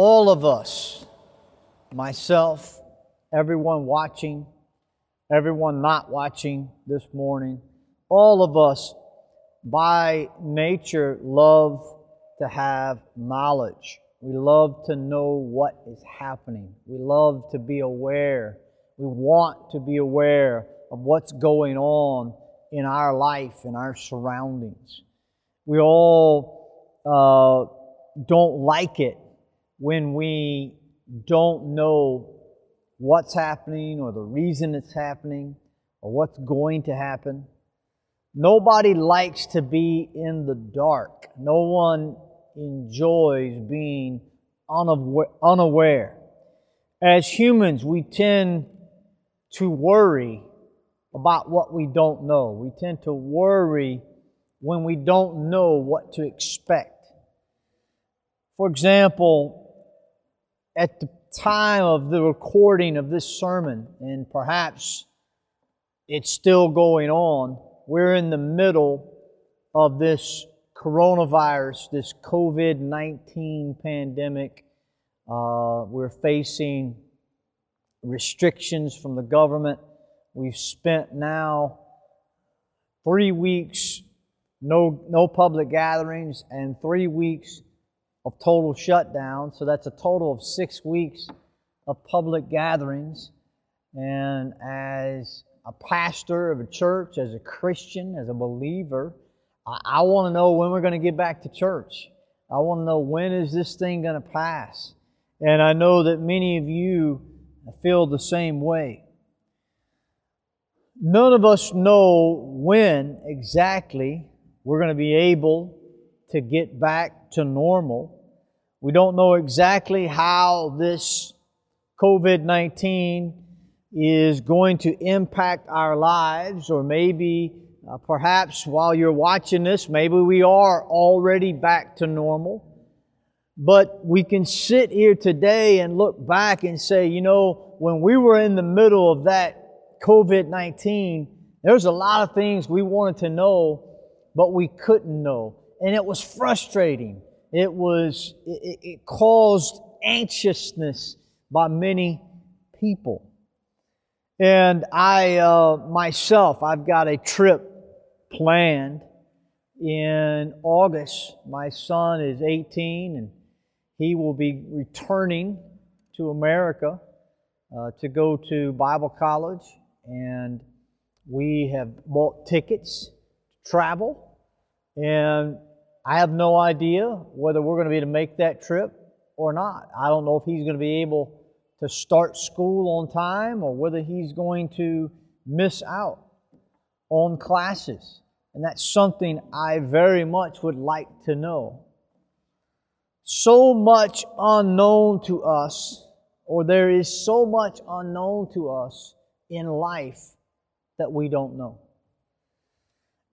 all of us, myself, everyone watching, everyone not watching this morning, all of us by nature love to have knowledge. We love to know what is happening. We love to be aware. We want to be aware of what's going on in our life, in our surroundings. We all uh, don't like it when we don't know what's happening or the reason it's happening or what's going to happen. Nobody likes to be in the dark. No one enjoys being unaware. As humans, we tend to worry about what we don't know. We tend to worry when we don't know what to expect. For example, at the time of the recording of this sermon, and perhaps it's still going on, we're in the middle of this coronavirus, this COVID 19 pandemic. Uh, we're facing restrictions from the government. We've spent now three weeks, no, no public gatherings, and three weeks of total shutdown. So that's a total of six weeks of public gatherings. And as a pastor of a church, as a Christian, as a believer, I, I want to know when we're going to get back to church. I want to know when is this thing going to pass. And I know that many of you feel the same way. None of us know when exactly we're going to be able to get back to normal. We don't know exactly how this COVID 19 is going to impact our lives, or maybe uh, perhaps while you're watching this, maybe we are already back to normal. But we can sit here today and look back and say, you know, when we were in the middle of that COVID 19, there's a lot of things we wanted to know, but we couldn't know. And it was frustrating. It was, it, it caused anxiousness by many people. And I, uh, myself, I've got a trip planned in August. My son is 18 and he will be returning to America uh, to go to Bible college. And we have bought tickets to travel. And I have no idea whether we're going to be able to make that trip or not. I don't know if he's going to be able to start school on time or whether he's going to miss out on classes. And that's something I very much would like to know. So much unknown to us, or there is so much unknown to us in life that we don't know.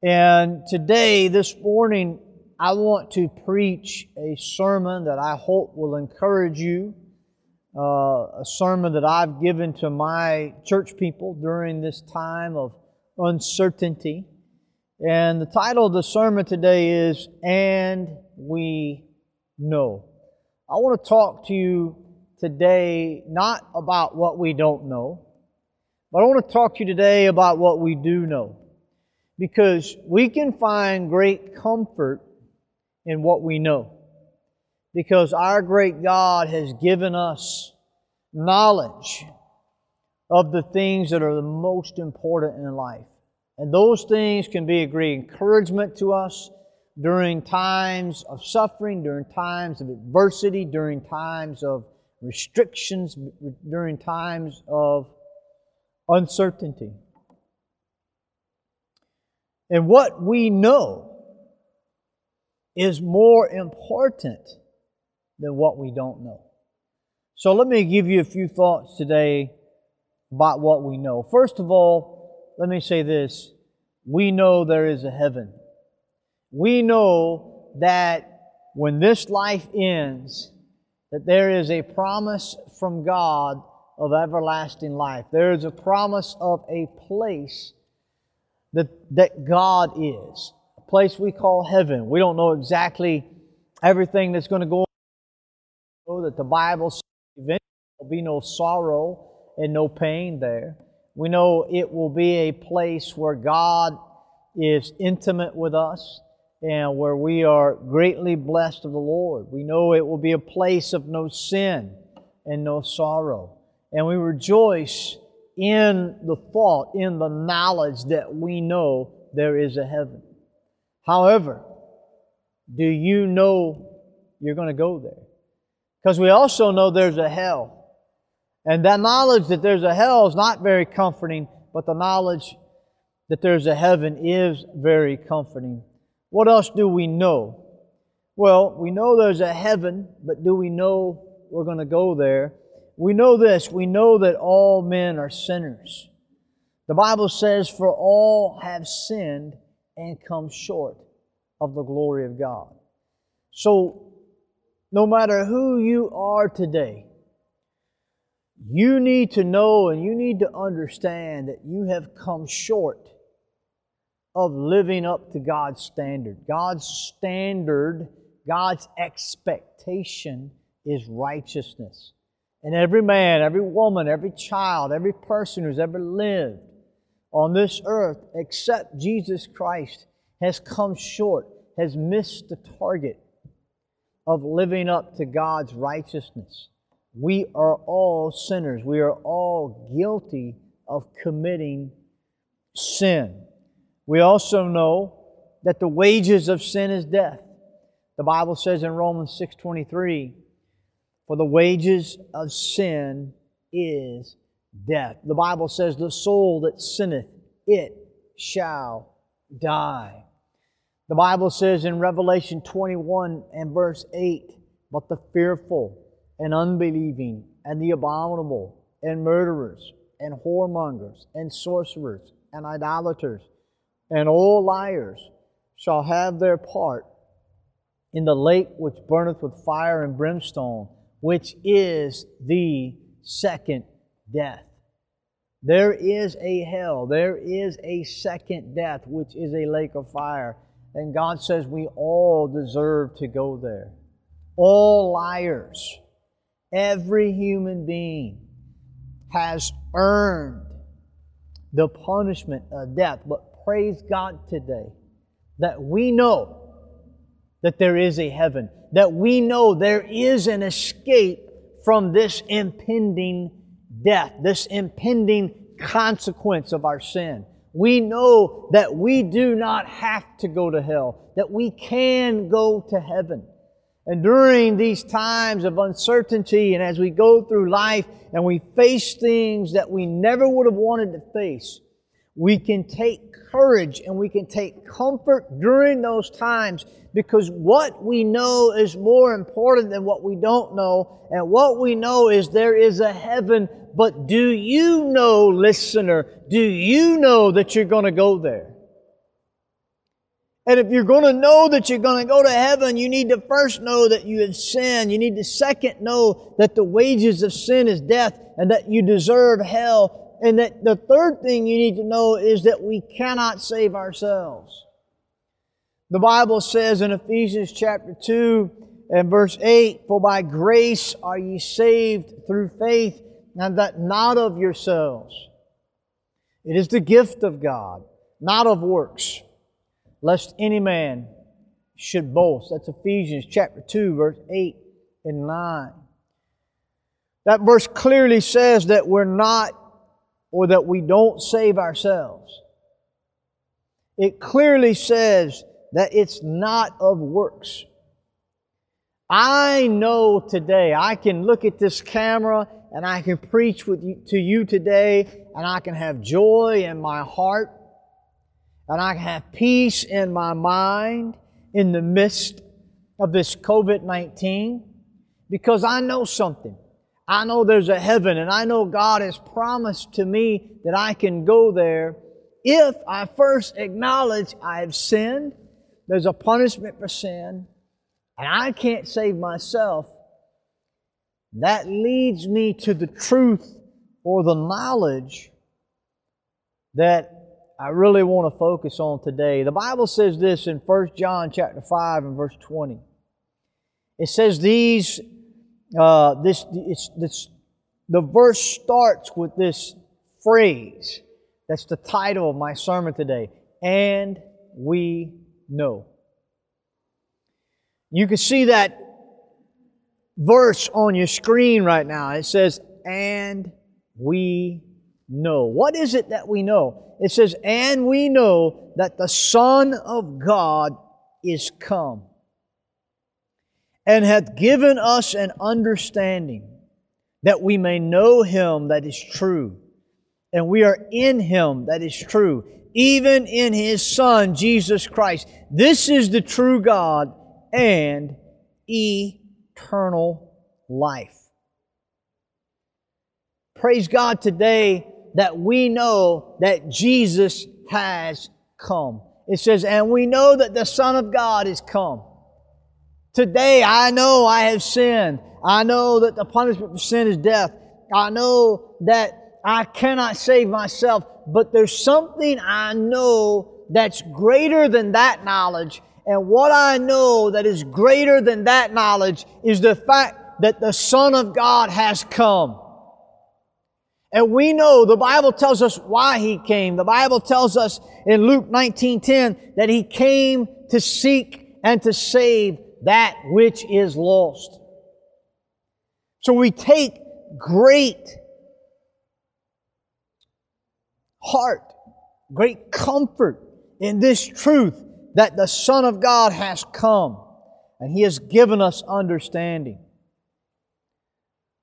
And today, this morning, I want to preach a sermon that I hope will encourage you, uh, a sermon that I've given to my church people during this time of uncertainty. And the title of the sermon today is And We Know. I want to talk to you today not about what we don't know, but I want to talk to you today about what we do know. Because we can find great comfort in what we know. Because our great God has given us knowledge of the things that are the most important in life. And those things can be a great encouragement to us during times of suffering, during times of adversity, during times of restrictions, during times of uncertainty. And what we know is more important than what we don't know. So let me give you a few thoughts today about what we know. First of all, let me say this. We know there is a heaven. We know that when this life ends, that there is a promise from God of everlasting life. There is a promise of a place that, that God is place we call heaven. We don't know exactly everything that's going to go on. that the Bible says eventually there will be no sorrow and no pain there. We know it will be a place where God is intimate with us and where we are greatly blessed of the Lord. We know it will be a place of no sin and no sorrow. And we rejoice in the thought, in the knowledge that we know there is a heaven. However, do you know you're going to go there? Because we also know there's a hell. And that knowledge that there's a hell is not very comforting, but the knowledge that there's a heaven is very comforting. What else do we know? Well, we know there's a heaven, but do we know we're going to go there? We know this. We know that all men are sinners. The Bible says, For all have sinned and come short of the glory of God. So, no matter who you are today, you need to know and you need to understand that you have come short of living up to God's standard. God's standard, God's expectation is righteousness. And every man, every woman, every child, every person who's ever lived on this earth except Jesus Christ has come short, has missed the target of living up to God's righteousness. We are all sinners. We are all guilty of committing sin. We also know that the wages of sin is death. The Bible says in Romans 6:23, "For the wages of sin is death." The Bible says, "The soul that sinneth, it shall die." The Bible says in Revelation 21 and verse 8, "But the fearful and unbelieving and the abominable and murderers and whoremongers and sorcerers and idolaters and all liars shall have their part in the lake which burneth with fire and brimstone, which is the second death. There is a hell, there is a second death, which is a lake of fire. And God says we all deserve to go there. All liars, every human being has earned the punishment of death. But praise God today that we know that there is a heaven, that we know there is an escape from this impending death, this impending consequence of our sin. We know that we do not have to go to hell, that we can go to heaven. And during these times of uncertainty and as we go through life and we face things that we never would have wanted to face, we can take courage and we can take comfort during those times because what we know is more important than what we don't know. And what we know is there is a heaven. But do you know, listener, do you know that you're going to go there? And if you're going to know that you're going to go to heaven, you need to first know that you have sinned. You need to second know that the wages of sin is death and that you deserve hell and that the third thing you need to know is that we cannot save ourselves. The Bible says in Ephesians chapter 2 and verse 8, For by grace are ye saved through faith, and that not of yourselves. It is the gift of God, not of works, lest any man should boast. That's Ephesians chapter 2, verse 8 and 9. That verse clearly says that we're not or that we don't save ourselves. It clearly says that it's not of works. I know today, I can look at this camera and I can preach with you, to you today, and I can have joy in my heart, and I can have peace in my mind in the midst of this COVID 19 because I know something. I know there's a heaven and I know God has promised to me that I can go there if I first acknowledge I have sinned, there's a punishment for sin, and I can't save myself. That leads me to the truth or the knowledge that I really want to focus on today. The Bible says this in 1 John chapter 5 and verse 20. It says these uh, this, this, the verse starts with this phrase. That's the title of my sermon today. And we know. You can see that verse on your screen right now. It says, and we know. What is it that we know? It says, and we know that the Son of God is come and hath given us an understanding that we may know him that is true. And we are in him that is true, even in his Son, Jesus Christ. This is the true God and eternal life. Praise God today that we know that Jesus has come. It says, and we know that the Son of God is come. Today I know I have sinned. I know that the punishment for sin is death. I know that I cannot save myself, but there's something I know that's greater than that knowledge. And what I know that is greater than that knowledge is the fact that the Son of God has come. And we know the Bible tells us why he came. The Bible tells us in Luke 19:10 that he came to seek and to save that which is lost. So we take great heart, great comfort in this truth that the Son of God has come and He has given us understanding.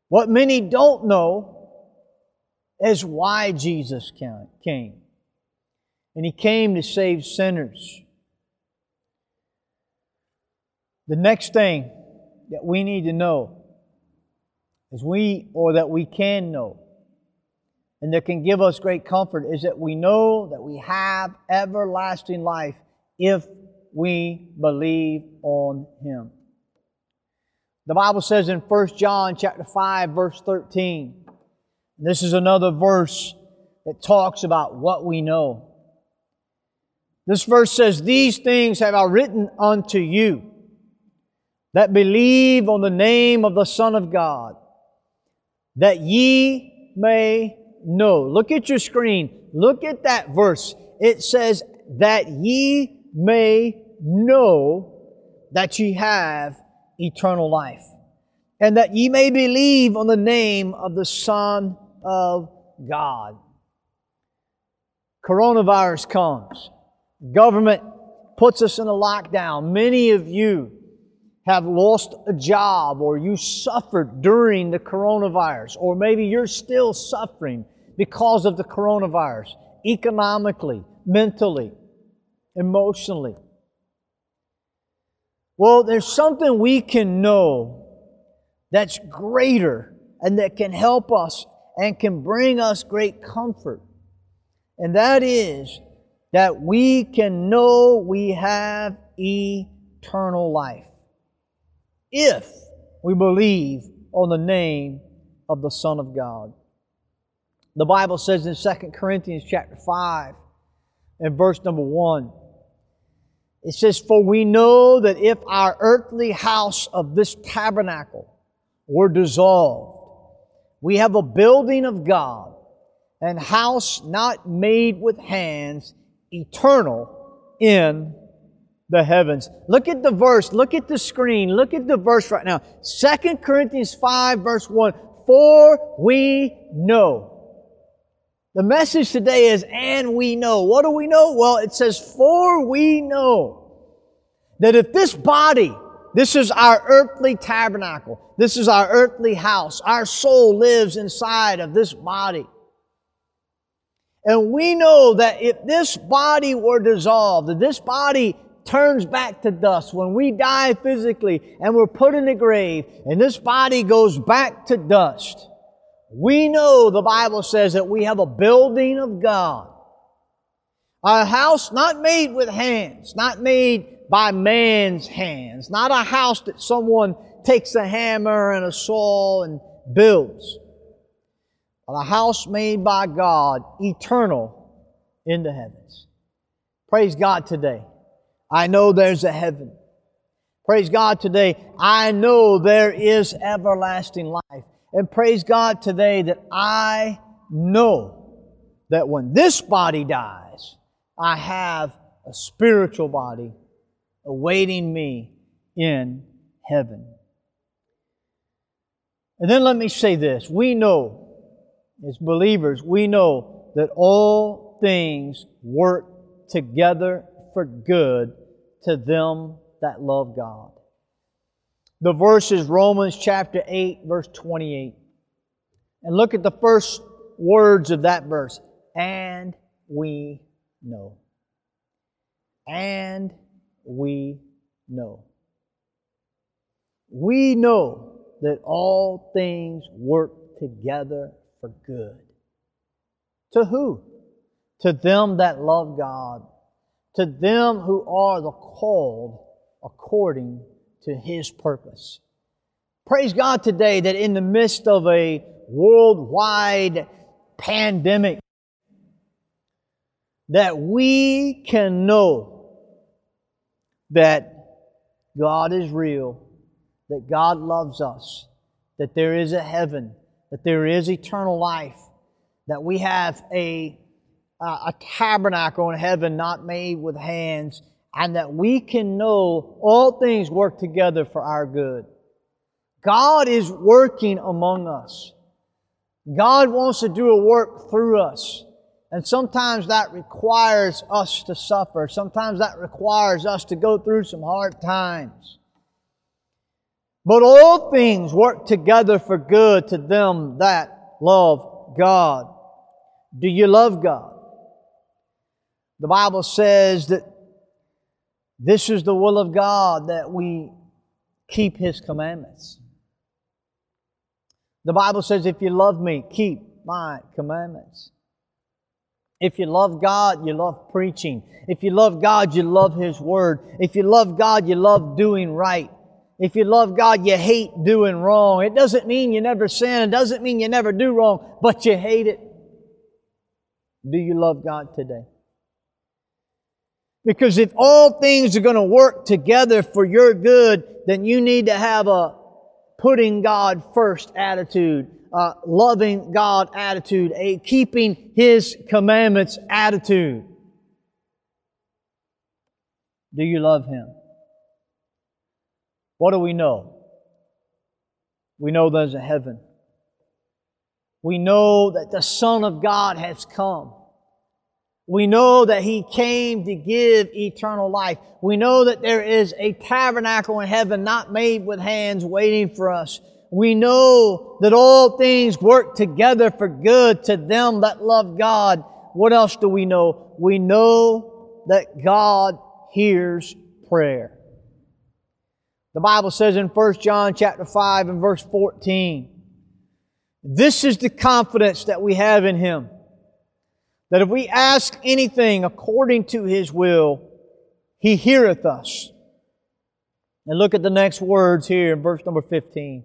What many don't know is why Jesus came. And He came to save sinners. The next thing that we need to know is we, or that we can know, and that can give us great comfort, is that we know that we have everlasting life if we believe on Him. The Bible says in 1 John chapter 5, verse 13, this is another verse that talks about what we know. This verse says, These things have I written unto you that believe on the name of the Son of God, that ye may know. Look at your screen. Look at that verse. It says, that ye may know that ye have eternal life, and that ye may believe on the name of the Son of God. Coronavirus comes. Government puts us in a lockdown. Many of you have lost a job or you suffered during the coronavirus, or maybe you're still suffering because of the coronavirus, economically, mentally, emotionally. Well, there's something we can know that's greater and that can help us and can bring us great comfort. And that is that we can know we have eternal life if we believe on the name of the Son of God. The Bible says in 2 Corinthians chapter 5 and verse number 1, it says, For we know that if our earthly house of this tabernacle were dissolved, we have a building of God, and house not made with hands, eternal in the heavens. Look at the verse. Look at the screen. Look at the verse right now. Second Corinthians 5 verse 1. For we know. The message today is, and we know. What do we know? Well, it says, for we know that if this body this is our earthly tabernacle. This is our earthly house. Our soul lives inside of this body. And we know that if this body were dissolved, that this body turns back to dust, when we die physically and we're put in the grave and this body goes back to dust, we know the Bible says that we have a building of God. A house not made with hands, not made by man's hands, not a house that someone takes a hammer and a saw and builds, but a house made by God, eternal in the heavens. Praise God today. I know there's a heaven. Praise God today. I know there is everlasting life. And praise God today that I know that when this body dies, I have a spiritual body awaiting me in heaven. And then let me say this. We know, as believers, we know that all things work together for good to them that love God. The verse is Romans chapter 8, verse 28. And look at the first words of that verse. And we know. And we know. We know that all things work together for good. To who? To them that love God, to them who are the called according to His purpose. Praise God today that in the midst of a worldwide pandemic, that we can know that God is real, that God loves us, that there is a heaven, that there is eternal life, that we have a, a tabernacle in heaven not made with hands, and that we can know all things work together for our good. God is working among us. God wants to do a work through us. And sometimes that requires us to suffer. Sometimes that requires us to go through some hard times. But all things work together for good to them that love God. Do you love God? The Bible says that this is the will of God that we keep His commandments. The Bible says, if you love me, keep my commandments. If you love God, you love preaching. If you love God, you love His Word. If you love God, you love doing right. If you love God, you hate doing wrong. It doesn't mean you never sin. It doesn't mean you never do wrong, but you hate it. Do you love God today? Because if all things are going to work together for your good, then you need to have a putting God first attitude, a loving God attitude, a keeping His commandments attitude. Do you love Him? What do we know? We know there's a heaven. We know that the Son of God has come. We know that He came to give eternal life. We know that there is a tabernacle in heaven not made with hands waiting for us. We know that all things work together for good to them that love God. What else do we know? We know that God hears prayer. The Bible says in 1 John chapter 5 and verse 14, this is the confidence that we have in Him that if we ask anything according to His will, He heareth us. And look at the next words here in verse number 15.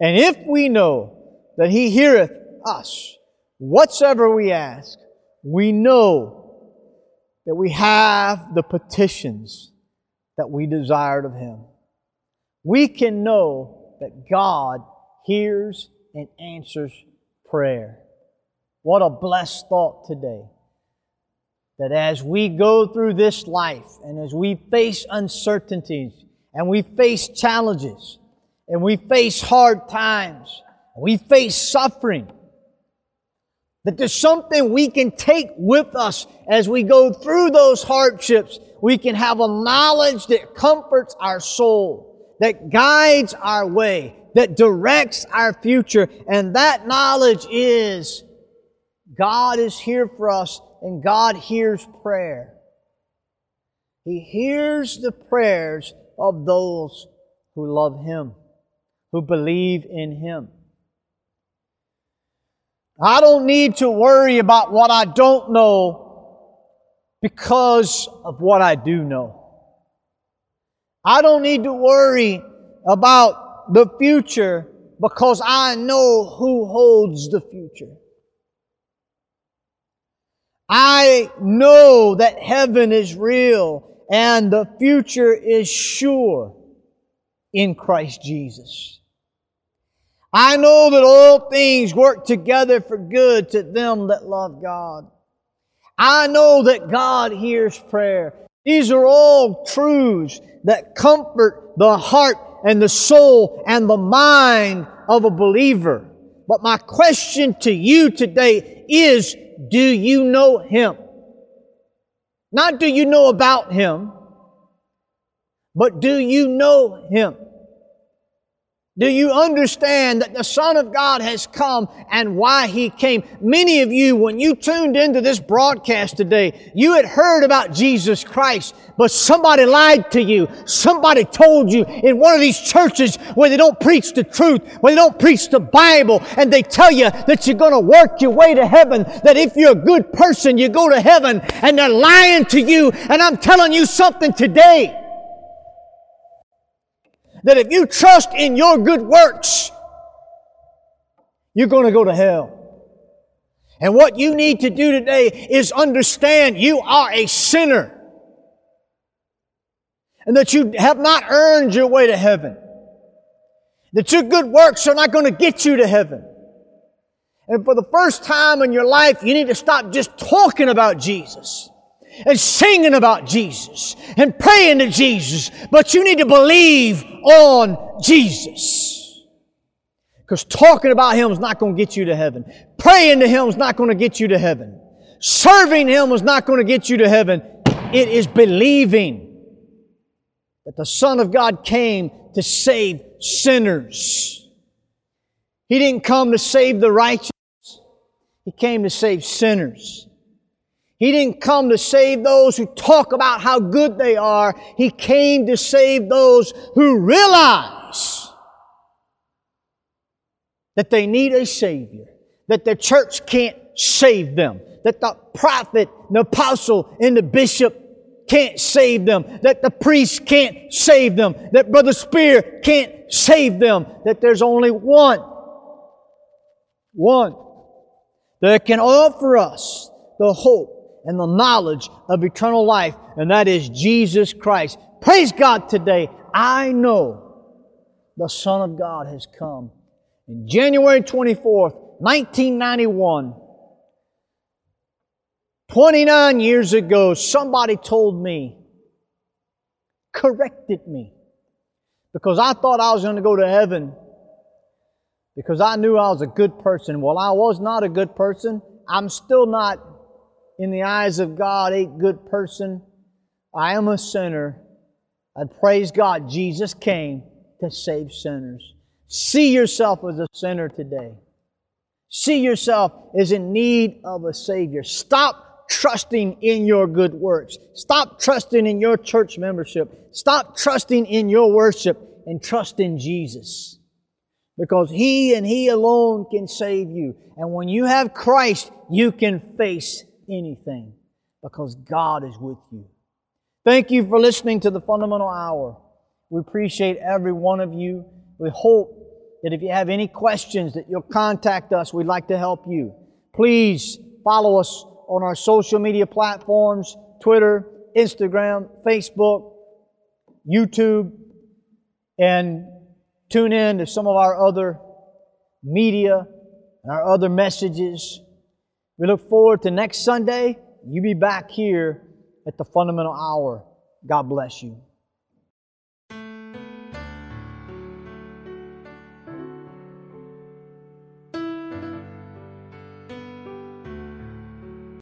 And if we know that He heareth us, whatsoever we ask, we know that we have the petitions that we desired of Him. We can know that God hears and answers prayer. What a blessed thought today. That as we go through this life and as we face uncertainties and we face challenges and we face hard times, we face suffering, that there's something we can take with us as we go through those hardships. We can have a knowledge that comforts our soul, that guides our way, that directs our future, and that knowledge is God is here for us and God hears prayer. He hears the prayers of those who love Him, who believe in Him. I don't need to worry about what I don't know because of what I do know. I don't need to worry about the future because I know who holds the future. I know that heaven is real and the future is sure. in Christ Jesus. I know that all things work together for good to them that love God. I know that God hears prayer. These are all truths that comfort the heart and the soul and the mind of a believer. But my question to you today is, do you know Him? Not do you know about Him, but do you know Him? Do you understand that the Son of God has come and why He came? Many of you, when you tuned into this broadcast today, you had heard about Jesus Christ, but somebody lied to you. Somebody told you in one of these churches where they don't preach the truth, where they don't preach the Bible, and they tell you that you're gonna work your way to heaven, that if you're a good person, you go to heaven, and they're lying to you, and I'm telling you something today that if you trust in your good works, you're going to go to hell. And what you need to do today is understand you are a sinner. And that you have not earned your way to heaven. That your good works are not going to get you to heaven. And for the first time in your life, you need to stop just talking about Jesus and singing about Jesus and praying to Jesus, but you need to believe on Jesus. Because talking about Him is not going to get you to heaven. Praying to Him is not going to get you to heaven. Serving Him is not going to get you to heaven. It is believing that the Son of God came to save sinners. He didn't come to save the righteous. He came to save sinners. He didn't come to save those who talk about how good they are. He came to save those who realize that they need a Savior, that the church can't save them, that the prophet, the apostle, and the bishop can't save them, that the priest can't save them, that Brother Spear can't save them, that there's only one, one that can offer us the hope and the knowledge of eternal life, and that is Jesus Christ. Praise God today. I know the Son of God has come. In January 24th, 1991, 29 years ago, somebody told me, corrected me, because I thought I was going to go to heaven because I knew I was a good person. Well, I was not a good person. I'm still not in the eyes of God a good person. I am a sinner. I praise God, Jesus came to save sinners. See yourself as a sinner today. See yourself as in need of a Savior. Stop trusting in your good works. Stop trusting in your church membership. Stop trusting in your worship and trust in Jesus. Because He and He alone can save you. And when you have Christ, you can face anything because God is with you. Thank you for listening to the Fundamental Hour. We appreciate every one of you. We hope that if you have any questions that you'll contact us. We'd like to help you. Please follow us on our social media platforms, Twitter, Instagram, Facebook, YouTube, and tune in to some of our other media and our other messages. We look forward to next Sunday. You be back here at the fundamental hour. God bless you.